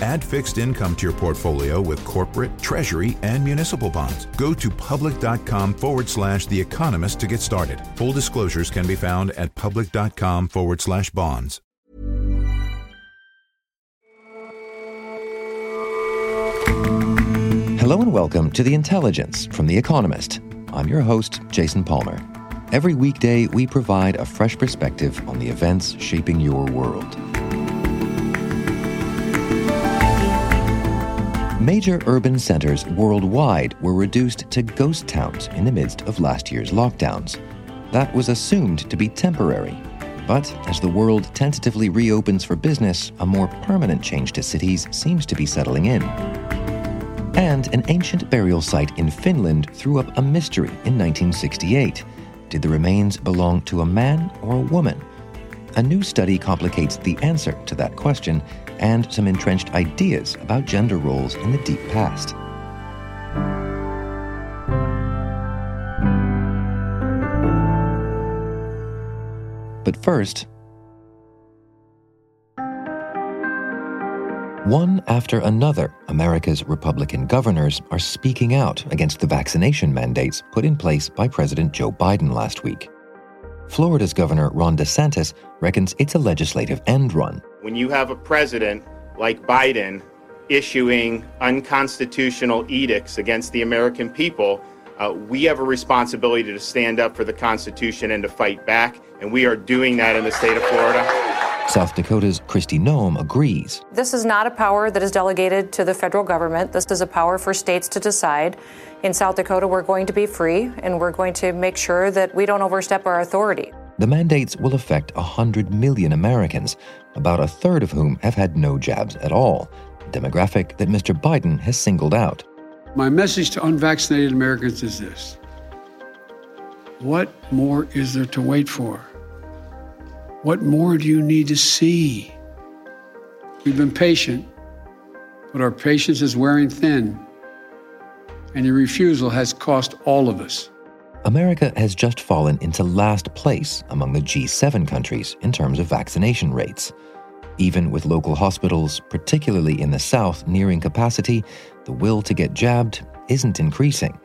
Add fixed income to your portfolio with corporate, treasury, and municipal bonds. Go to public.com forward slash The Economist to get started. Full disclosures can be found at public.com forward slash bonds. Hello and welcome to The Intelligence from The Economist. I'm your host, Jason Palmer. Every weekday, we provide a fresh perspective on the events shaping your world. Major urban centers worldwide were reduced to ghost towns in the midst of last year's lockdowns. That was assumed to be temporary. But as the world tentatively reopens for business, a more permanent change to cities seems to be settling in. And an ancient burial site in Finland threw up a mystery in 1968. Did the remains belong to a man or a woman? A new study complicates the answer to that question and some entrenched ideas about gender roles in the deep past. But first, One after another, America's Republican governors are speaking out against the vaccination mandates put in place by President Joe Biden last week. Florida's Governor Ron DeSantis reckons it's a legislative end run. When you have a president like Biden issuing unconstitutional edicts against the American people, uh, we have a responsibility to stand up for the Constitution and to fight back, and we are doing that in the state of Florida. South Dakota's Kristi Noem agrees. This is not a power that is delegated to the federal government. This is a power for states to decide. In South Dakota, we're going to be free, and we're going to make sure that we don't overstep our authority. The mandates will affect 100 million Americans, about a third of whom have had no jabs at all, a demographic that Mr. Biden has singled out. My message to unvaccinated Americans is this What more is there to wait for? What more do you need to see? We've been patient, but our patience is wearing thin, and your refusal has cost all of us. America has just fallen into last place among the G7 countries in terms of vaccination rates. Even with local hospitals, particularly in the South, nearing capacity, the will to get jabbed isn't increasing,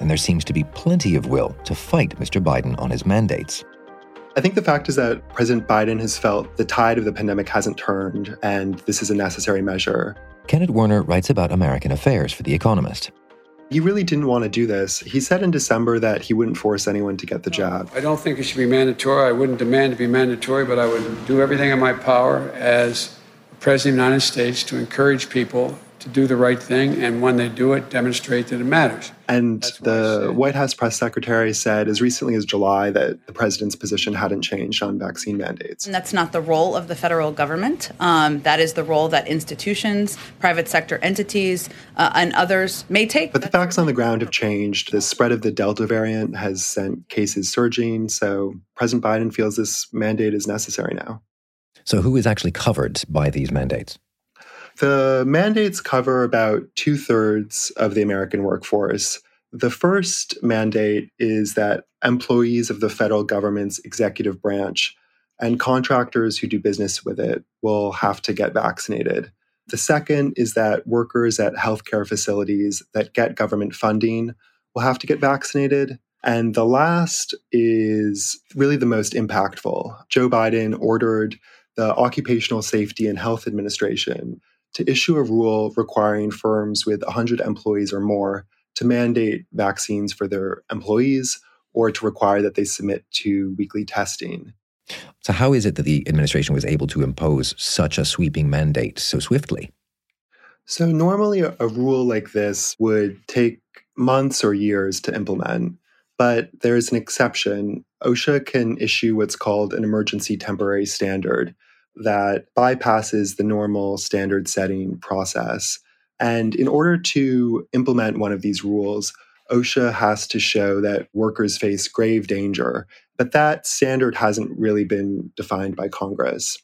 and there seems to be plenty of will to fight Mr. Biden on his mandates. I think the fact is that President Biden has felt the tide of the pandemic hasn't turned, and this is a necessary measure. Kenneth Werner writes about American affairs for The Economist. He really didn't want to do this. He said in December that he wouldn't force anyone to get the jab. I don't think it should be mandatory. I wouldn't demand to be mandatory, but I would do everything in my power as President of the United States to encourage people to do the right thing, and when they do it, demonstrate that it matters. And the White House press secretary said as recently as July that the president's position hadn't changed on vaccine mandates. And that's not the role of the federal government. Um, that is the role that institutions, private sector entities, uh, and others may take. But the facts on the ground have changed. The spread of the Delta variant has sent cases surging. So President Biden feels this mandate is necessary now. So, who is actually covered by these mandates? The mandates cover about two thirds of the American workforce. The first mandate is that employees of the federal government's executive branch and contractors who do business with it will have to get vaccinated. The second is that workers at healthcare facilities that get government funding will have to get vaccinated. And the last is really the most impactful. Joe Biden ordered the Occupational Safety and Health Administration to issue a rule requiring firms with 100 employees or more to mandate vaccines for their employees or to require that they submit to weekly testing. So, how is it that the administration was able to impose such a sweeping mandate so swiftly? So, normally a, a rule like this would take months or years to implement, but there's an exception. OSHA can issue what's called an emergency temporary standard, that bypasses the normal standard setting process. And in order to implement one of these rules, OSHA has to show that workers face grave danger, but that standard hasn't really been defined by Congress.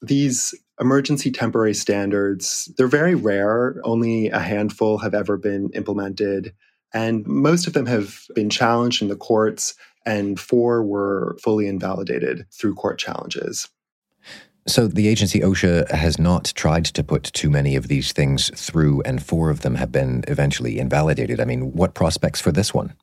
These emergency temporary standards, they're very rare. Only a handful have ever been implemented. And most of them have been challenged in the courts, and four were fully invalidated through court challenges. So the agency OSHA has not tried to put too many of these things through, and four of them have been eventually invalidated. I mean, what prospects for this one?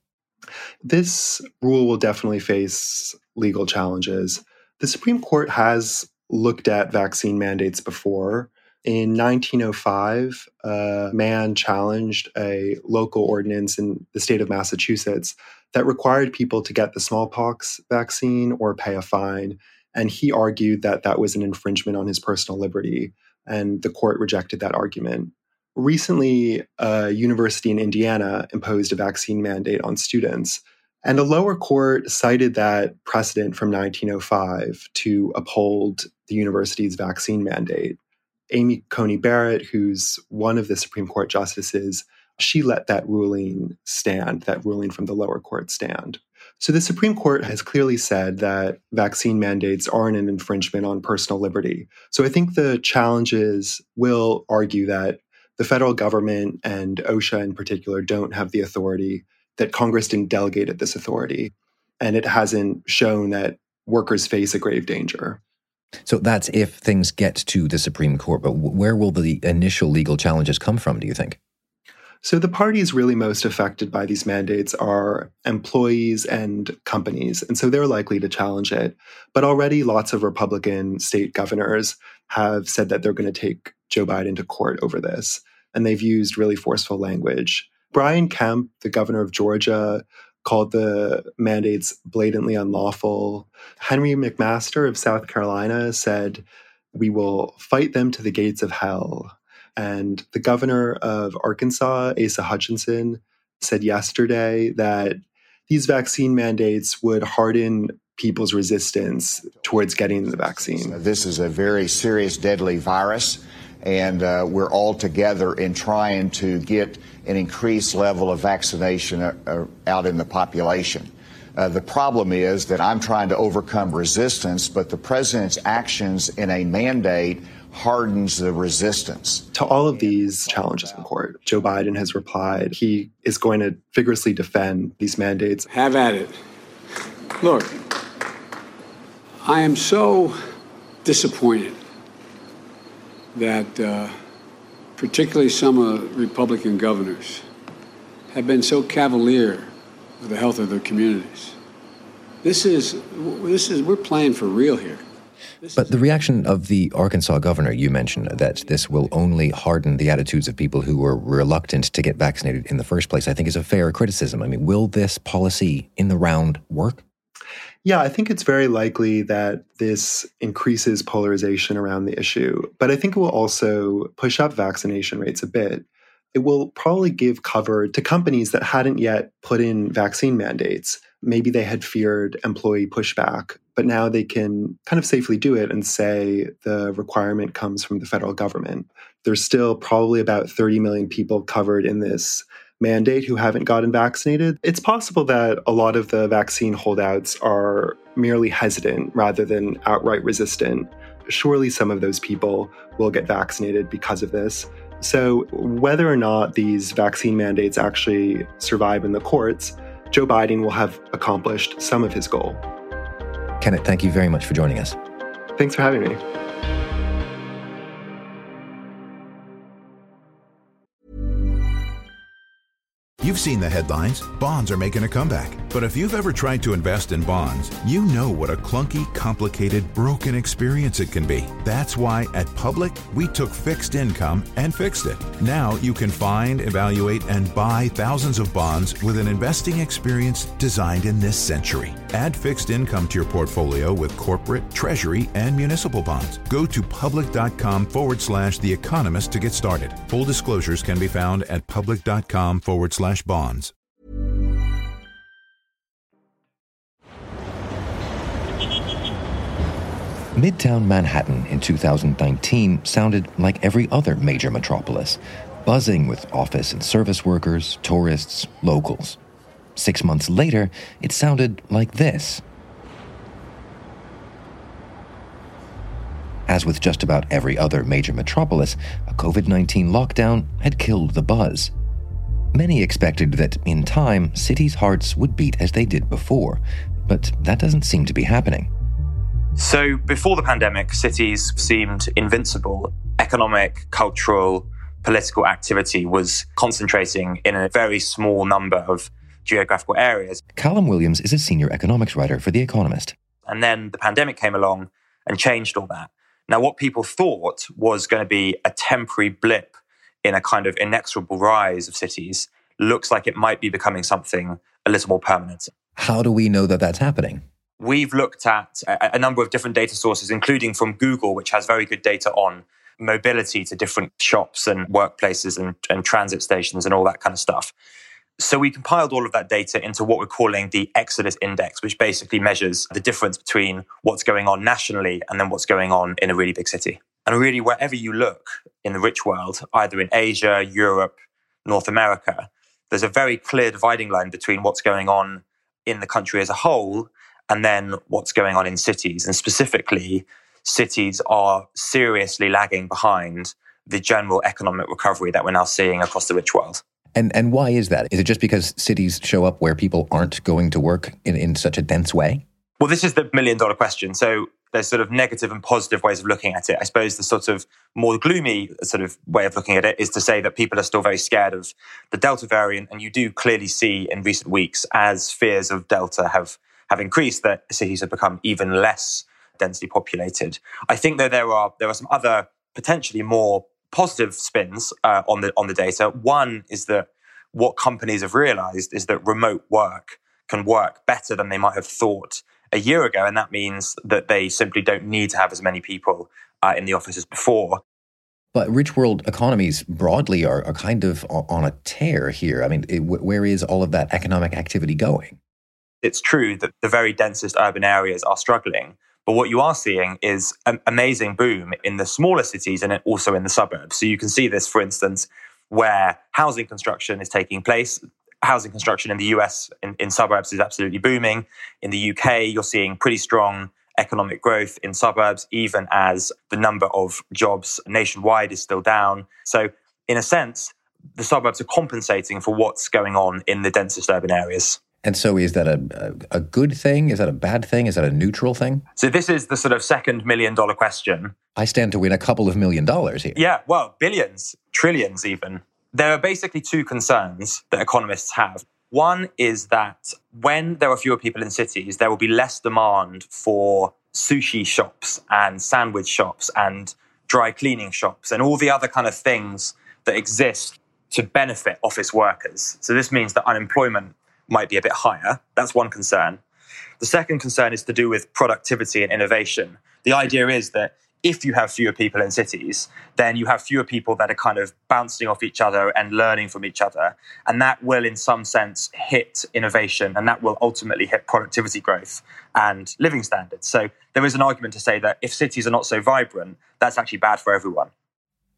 This rule will definitely face legal challenges. The Supreme Court has looked at vaccine mandates before. In 1905, a man challenged a local ordinance in the state of Massachusetts that required people to get the smallpox vaccine or pay a fine. And he argued that that was an infringement on his personal liberty. And the court rejected that argument. Recently, a university in Indiana imposed a vaccine mandate on students. And a lower court cited that precedent from 1905 to uphold the university's vaccine mandate. Amy Coney Barrett, who's one of the Supreme Court justices, she let that ruling stand, that ruling from the lower court stand. So the Supreme Court has clearly said that vaccine mandates aren't an infringement on personal liberty. So I think the challenges will argue that the federal government and OSHA in particular don't have the authority, that Congress didn't delegate it this authority, and it hasn't shown that workers face a grave danger. So that's if things get to the Supreme Court. But where will the initial legal challenges come from, do you think? So, the parties really most affected by these mandates are employees and companies. And so they're likely to challenge it. But already lots of Republican state governors have said that they're going to take Joe Biden to court over this. And they've used really forceful language. Brian Kemp, the governor of Georgia, called the mandates blatantly unlawful. Henry McMaster of South Carolina said, We will fight them to the gates of hell. And the governor of Arkansas, Asa Hutchinson, said yesterday that these vaccine mandates would harden people's resistance towards getting the vaccine. This is a very serious, deadly virus, and uh, we're all together in trying to get an increased level of vaccination uh, uh, out in the population. Uh, the problem is that I'm trying to overcome resistance, but the president's actions in a mandate hardens the resistance. To all of these challenges in court, Joe Biden has replied he is going to vigorously defend these mandates. Have at it. Look, I am so disappointed that. Uh, particularly some of Republican governors, have been so cavalier with the health of their communities. This is, this is, we're playing for real here. But the reaction of the Arkansas governor you mentioned that this will only harden the attitudes of people who were reluctant to get vaccinated in the first place, I think is a fair criticism. I mean, will this policy in the round work? Yeah, I think it's very likely that this increases polarization around the issue, but I think it will also push up vaccination rates a bit. It will probably give cover to companies that hadn't yet put in vaccine mandates. Maybe they had feared employee pushback, but now they can kind of safely do it and say the requirement comes from the federal government. There's still probably about 30 million people covered in this mandate who haven't gotten vaccinated, it's possible that a lot of the vaccine holdouts are merely hesitant rather than outright resistant. Surely some of those people will get vaccinated because of this. So, whether or not these vaccine mandates actually survive in the courts, Joe Biden will have accomplished some of his goal. Kenneth, thank you very much for joining us. Thanks for having me. You've seen the headlines. Bonds are making a comeback. But if you've ever tried to invest in bonds, you know what a clunky, complicated, broken experience it can be. That's why at Public, we took fixed income and fixed it. Now you can find, evaluate, and buy thousands of bonds with an investing experience designed in this century. Add fixed income to your portfolio with corporate, treasury, and municipal bonds. Go to public.com forward slash The Economist to get started. Full disclosures can be found at public.com forward slash bonds. Midtown Manhattan in 2019 sounded like every other major metropolis, buzzing with office and service workers, tourists, locals. six months later, it sounded like this. As with just about every other major metropolis, a COVID 19 lockdown had killed the buzz. Many expected that, in time, cities' hearts would beat as they did before, but that doesn't seem to be happening. So, before the pandemic, cities seemed invincible. Economic, cultural, political activity was concentrating in a very small number of geographical areas. Callum Williams is a senior economics writer for The Economist. And then the pandemic came along and changed all that. Now, what people thought was going to be a temporary blip in a kind of inexorable rise of cities looks like it might be becoming something a little more permanent. How do we know that that's happening? We've looked at a, number of different data sources, including from Google, which has very good data on mobility to different shops and workplaces and, and transit stations and all that kind of stuff. So we compiled all of that data into what we're calling the Exodus Index, which basically measures the difference between what's going on nationally and then what's going on in a really big city. And really, wherever you look in the rich world, either in Asia, Europe, North America, there's a very clear dividing line between what's going on in the country as a whole and then what's going on in cities. And specifically, cities are seriously lagging behind the general economic recovery that we're now seeing across the rich world. And and why is that? Is it just because cities show up where people aren't going to work in, in such a dense way? Well, this is the million dollar question. So there's sort of negative and positive ways of looking at it. I suppose the sort of more gloomy sort of way of looking at it is to say that people are still very scared of the Delta variant. And you do clearly see in recent weeks, as fears of Delta have, have increased, that cities have become even less densely populated. I think that there are, there are some other potentially more positive spins uh, on the on the data. One is that what companies have realized is that remote work can work better than they might have thought a year ago, and that means that they simply don't need to have as many people uh, in the office as before. But rich world economies broadly are, are kind of on a tear here. I mean, it, where is all of that economic activity going? It's true that the very densest urban areas are struggling, but what you are seeing is an amazing boom in the smaller cities and also in the suburbs. So you can see this, for instance, where housing construction is taking place. Housing construction in the US in, in suburbs is absolutely booming. In the UK, you're seeing pretty strong economic growth in suburbs, even as the number of jobs nationwide is still down. So, in a sense, the suburbs are compensating for what's going on in the densest urban areas. And so, is that a, a, a good thing? Is that a bad thing? Is that a neutral thing? So, this is the sort of second million dollar question. I stand to win a couple of million dollars here. Yeah, well, billions, trillions even. There are basically two concerns that economists have. One is that when there are fewer people in cities, there will be less demand for sushi shops and sandwich shops and dry cleaning shops and all the other kind of things that exist to benefit office workers. So, this means that unemployment might be a bit higher. That's one concern. The second concern is to do with productivity and innovation. The idea is that if you have fewer people in cities, then you have fewer people that are kind of bouncing off each other and learning from each other. And that will, in some sense, hit innovation and that will ultimately hit productivity growth and living standards. So there is an argument to say that if cities are not so vibrant, that's actually bad for everyone.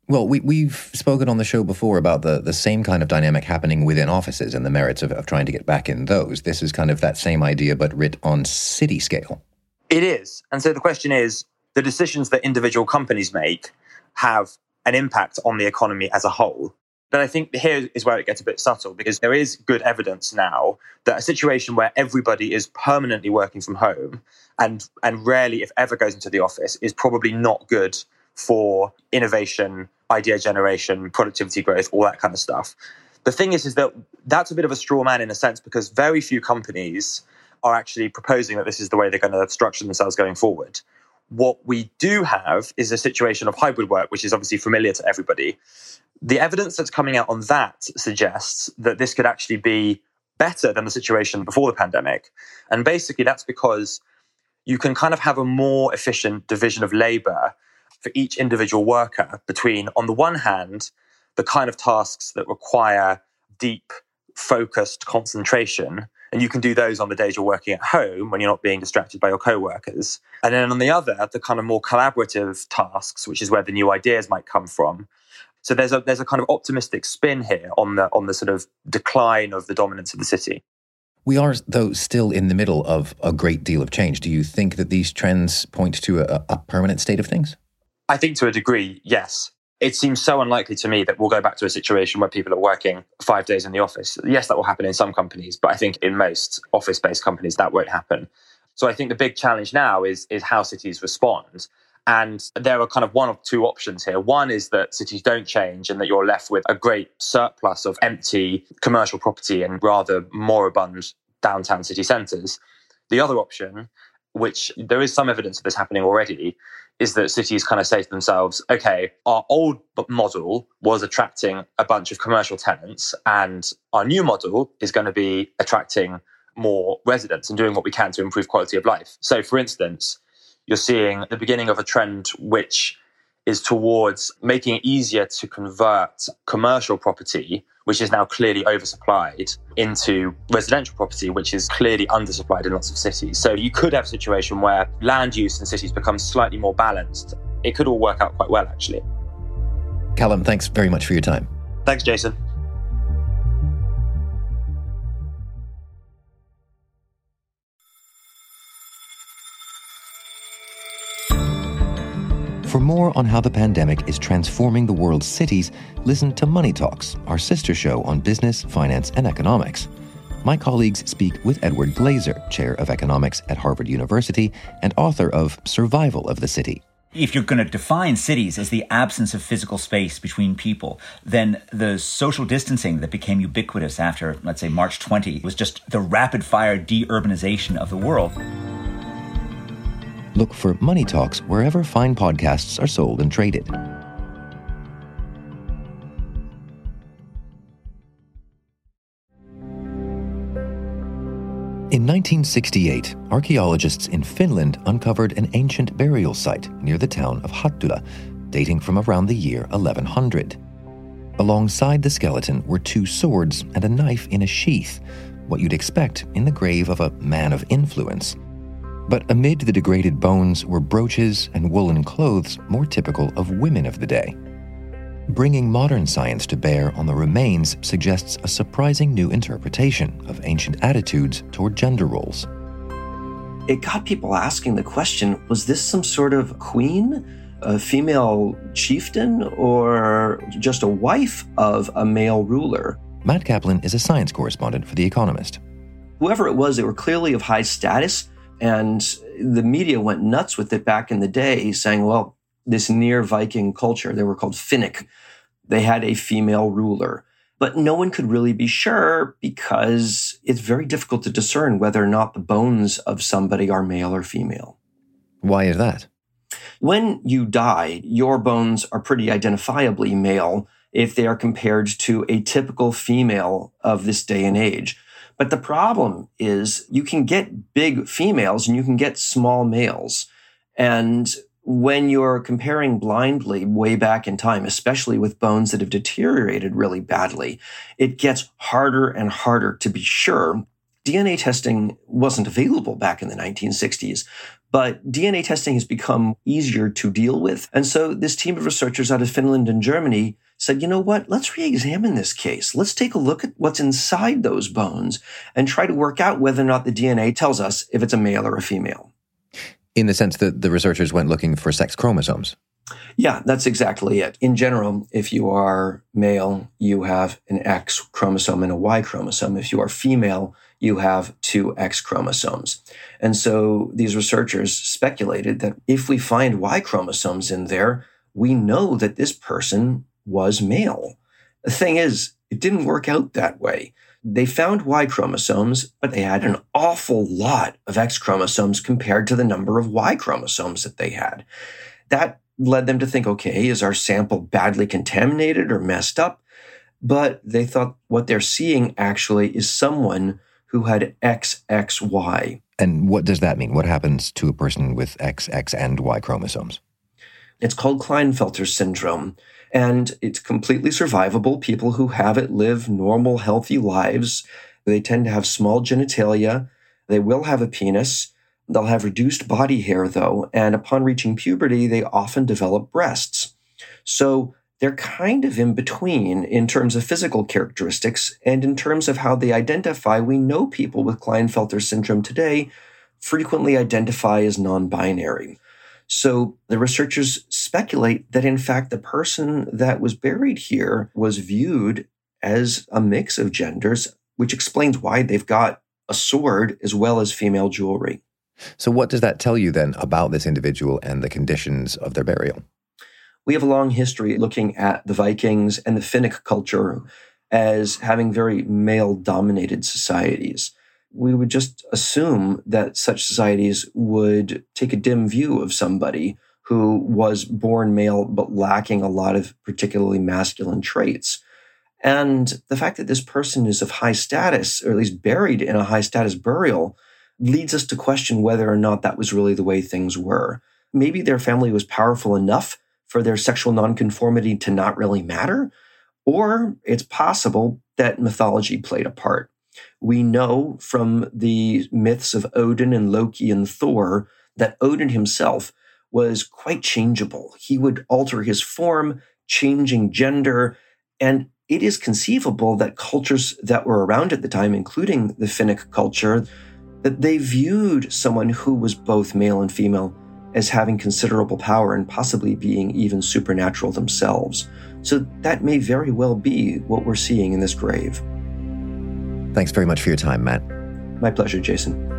Well, we, we've spoken on the show before about the, the same kind of dynamic happening within offices and the merits of, of trying to get back in those. This is kind of that same idea, but writ on city scale. It is. And so the question is the decisions that individual companies make have an impact on the economy as a whole. But I think here is where it gets a bit subtle because there is good evidence now that a situation where everybody is permanently working from home and, and rarely, if ever, goes into the office is probably not good for innovation idea generation, productivity growth, all that kind of stuff. The thing is, is that that's a bit of a straw man in a sense because very few companies are actually proposing that this is the way they're going to structure themselves going forward. What we do have is a situation of hybrid work, which is obviously familiar to everybody. The evidence that's coming out on that suggests that this could actually be better than the situation before the pandemic. And basically, that's because you can kind of have a more efficient division of labor for each individual worker between, on the one hand, the kind of tasks that require deep, focused concentration. And you can do those on the days you're working at home when you're not being distracted by your co-workers. And then on the other, the kind of more collaborative tasks, which is where the new ideas might come from. So there's a there's a kind of optimistic spin here on the on the sort of decline of the dominance of the city. We are, though, still in the middle of a great deal of change. Do you think that these trends point to a, a permanent state of things? I think to a degree, yes. It seems so unlikely to me that we'll go back to a situation where people are working five days in the office. Yes, that will happen in some companies, but I think in most office based companies, that won't happen. So I think the big challenge now is, is how cities respond. And there are kind of one of two options here. One is that cities don't change and that you're left with a great surplus of empty commercial property and rather moribund downtown city centres. The other option, which there is some evidence of this happening already, is that cities kind of say to themselves, okay, our old model was attracting a bunch of commercial tenants, and our new model is going to be attracting more residents and doing what we can to improve quality of life. So, for instance, you're seeing the beginning of a trend which is towards making it easier to convert commercial property, which is now clearly oversupplied, into residential property, which is clearly undersupplied in lots of cities. So you could have a situation where land use in cities becomes slightly more balanced. It could all work out quite well, actually. Callum, thanks very much for your time. Thanks, Jason. For more on how the pandemic is transforming the world's cities, listen to Money Talks, our sister show on business, finance, and economics. My colleagues speak with Edward Glaeser, chair of economics at Harvard University and author of Survival of the City. If you're going to define cities as the absence of physical space between people, then the social distancing that became ubiquitous after, let's say, March 20 was just the rapid fire deurbanization of the world. Look for Money Talks wherever fine podcasts are sold and traded. In 1968, archaeologists in Finland uncovered an ancient burial site near the town of Hattula, dating from around the year 1100. Alongside the skeleton were two swords and a knife in a sheath, what you'd expect in the grave of a man of influence. But amid the degraded bones were brooches and woolen clothes more typical of women of the day. Bringing modern science to bear on the remains suggests a surprising new interpretation of ancient attitudes toward gender roles. It got people asking the question was this some sort of queen, a female chieftain, or just a wife of a male ruler? Matt Kaplan is a science correspondent for The Economist. Whoever it was, they were clearly of high status and the media went nuts with it back in the day, saying, well, this near Viking culture, they were called Finnic, they had a female ruler. But no one could really be sure because it's very difficult to discern whether or not the bones of somebody are male or female. Why is that? When you die, your bones are pretty identifiably male if they are compared to a typical female of this day and age. But the problem is you can get big females and you can get small males. And when you're comparing blindly way back in time, especially with bones that have deteriorated really badly, it gets harder and harder to be sure. DNA testing wasn't available back in the 1960s, but DNA testing has become easier to deal with. And so this team of researchers out of Finland and Germany said, you know what? Let's re-examine this case. Let's take a look at what's inside those bones and try to work out whether or not the DNA tells us if it's a male or a female. In the sense that the researchers went looking for sex chromosomes. Yeah, that's exactly it. In general, if you are male, you have an X chromosome and a Y chromosome. If you are female, you have two X chromosomes. And so these researchers speculated that if we find Y chromosomes in there, we know that this person was male. The thing is, it didn't work out that way. They found Y chromosomes, but they had an awful lot of X chromosomes compared to the number of Y chromosomes that they had. That led them to think, okay, is our sample badly contaminated or messed up? But they thought what they're seeing actually is someone who had XXY. And what does that mean? What happens to a person with XX and Y chromosomes? It's called Klinefelter syndrome and it's completely survivable. People who have it live normal, healthy lives. They tend to have small genitalia. They will have a penis. They'll have reduced body hair, though, and upon reaching puberty, they often develop breasts. So they're kind of in between in terms of physical characteristics and in terms of how they identify. We know people with Klinefelter syndrome today frequently identify as non binary. So the researchers speculate that, in fact, the person that was buried here was viewed as a mix of genders, which explains why they've got a sword as well as female jewelry. So, what does that tell you then about this individual and the conditions of their burial? We have a long history looking at the Vikings and the Finnic culture as having very male dominated societies we would just assume that such societies would take a dim view of somebody who was born male but lacking a lot of particularly masculine traits. And the fact that this person is of high status, or at least buried in a high status burial, leads us to question whether or not that was really the way things were. Maybe their family was powerful enough for their sexual nonconformity to not really matter, or it's possible that mythology played a part. We know from the myths of Odin and Loki and Thor that Odin himself was quite changeable. He would alter his form, changing gender, and it is conceivable that cultures that were around at the time, including the Finnic culture, that they viewed someone who was both male and female as having considerable power and possibly being even supernatural themselves. So that may very well be what we're seeing in this grave. Thanks very much for your time, Matt. My pleasure, Jason.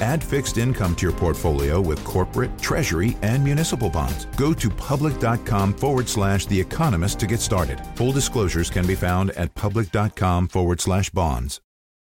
Add fixed income to your portfolio with corporate, treasury, and municipal bonds. Go to public.com forward slash The Economist to get started. Full disclosures can be found at public.com forward slash bonds.